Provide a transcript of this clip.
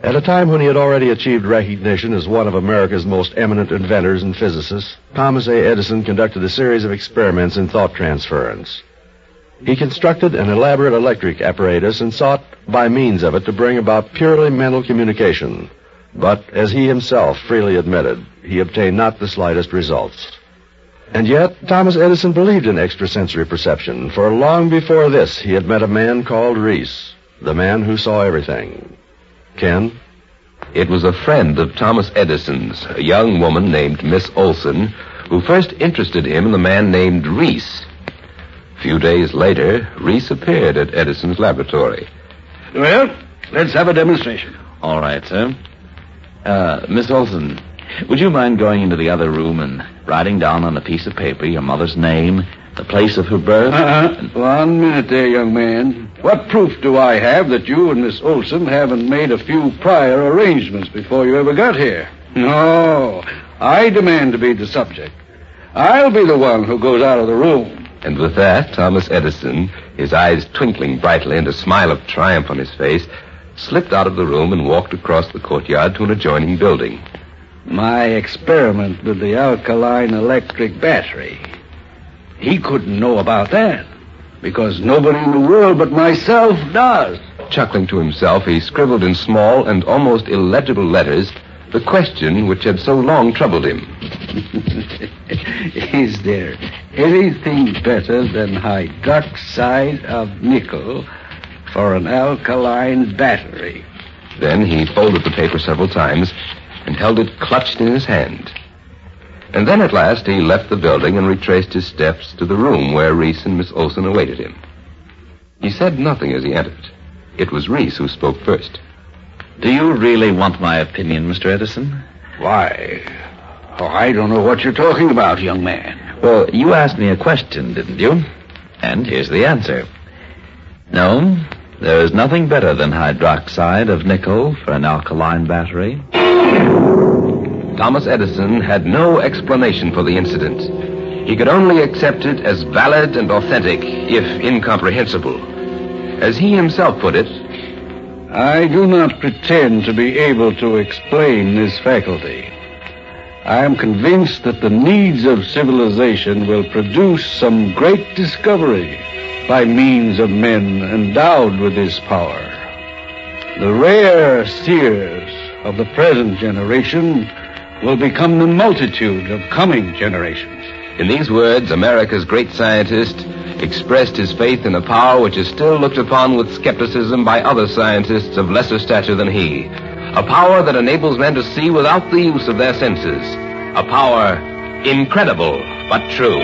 At a time when he had already achieved recognition as one of America's most eminent inventors and physicists, Thomas A. Edison conducted a series of experiments in thought transference. He constructed an elaborate electric apparatus and sought, by means of it, to bring about purely mental communication. But, as he himself freely admitted, he obtained not the slightest results. And yet, Thomas Edison believed in extrasensory perception, for long before this he had met a man called Reese, the man who saw everything. Ken? It was a friend of Thomas Edison's, a young woman named Miss Olson, who first interested him in the man named Reese. A few days later, Reese appeared at Edison's laboratory. Well, let's have a demonstration. All right, sir. Uh, Miss Olson, would you mind going into the other room and writing down on a piece of paper your mother's name, the place of her birth? Uh-huh. One minute there, young man. What proof do I have that you and Miss Olson haven't made a few prior arrangements before you ever got here? No. I demand to be the subject. I'll be the one who goes out of the room. And with that, Thomas Edison, his eyes twinkling brightly and a smile of triumph on his face, slipped out of the room and walked across the courtyard to an adjoining building. My experiment with the alkaline electric battery. He couldn't know about that because nobody in the world but myself does. Chuckling to himself, he scribbled in small and almost illegible letters the question which had so long troubled him. Is there anything better than hydroxide of nickel for an alkaline battery? Then he folded the paper several times and held it clutched in his hand. And then at last he left the building and retraced his steps to the room where Reese and Miss Olson awaited him. He said nothing as he entered. It was Reese who spoke first. Do you really want my opinion, Mr. Edison? Why? Oh, I don't know what you're talking about, young man. Well, you asked me a question, didn't you? And here's the answer. No, there is nothing better than hydroxide of nickel for an alkaline battery. Thomas Edison had no explanation for the incident. He could only accept it as valid and authentic, if incomprehensible. As he himself put it, I do not pretend to be able to explain this faculty. I am convinced that the needs of civilization will produce some great discovery by means of men endowed with this power. The rare seers of the present generation will become the multitude of coming generations. In these words, America's great scientist expressed his faith in a power which is still looked upon with skepticism by other scientists of lesser stature than he. A power that enables men to see without the use of their senses. A power incredible but true.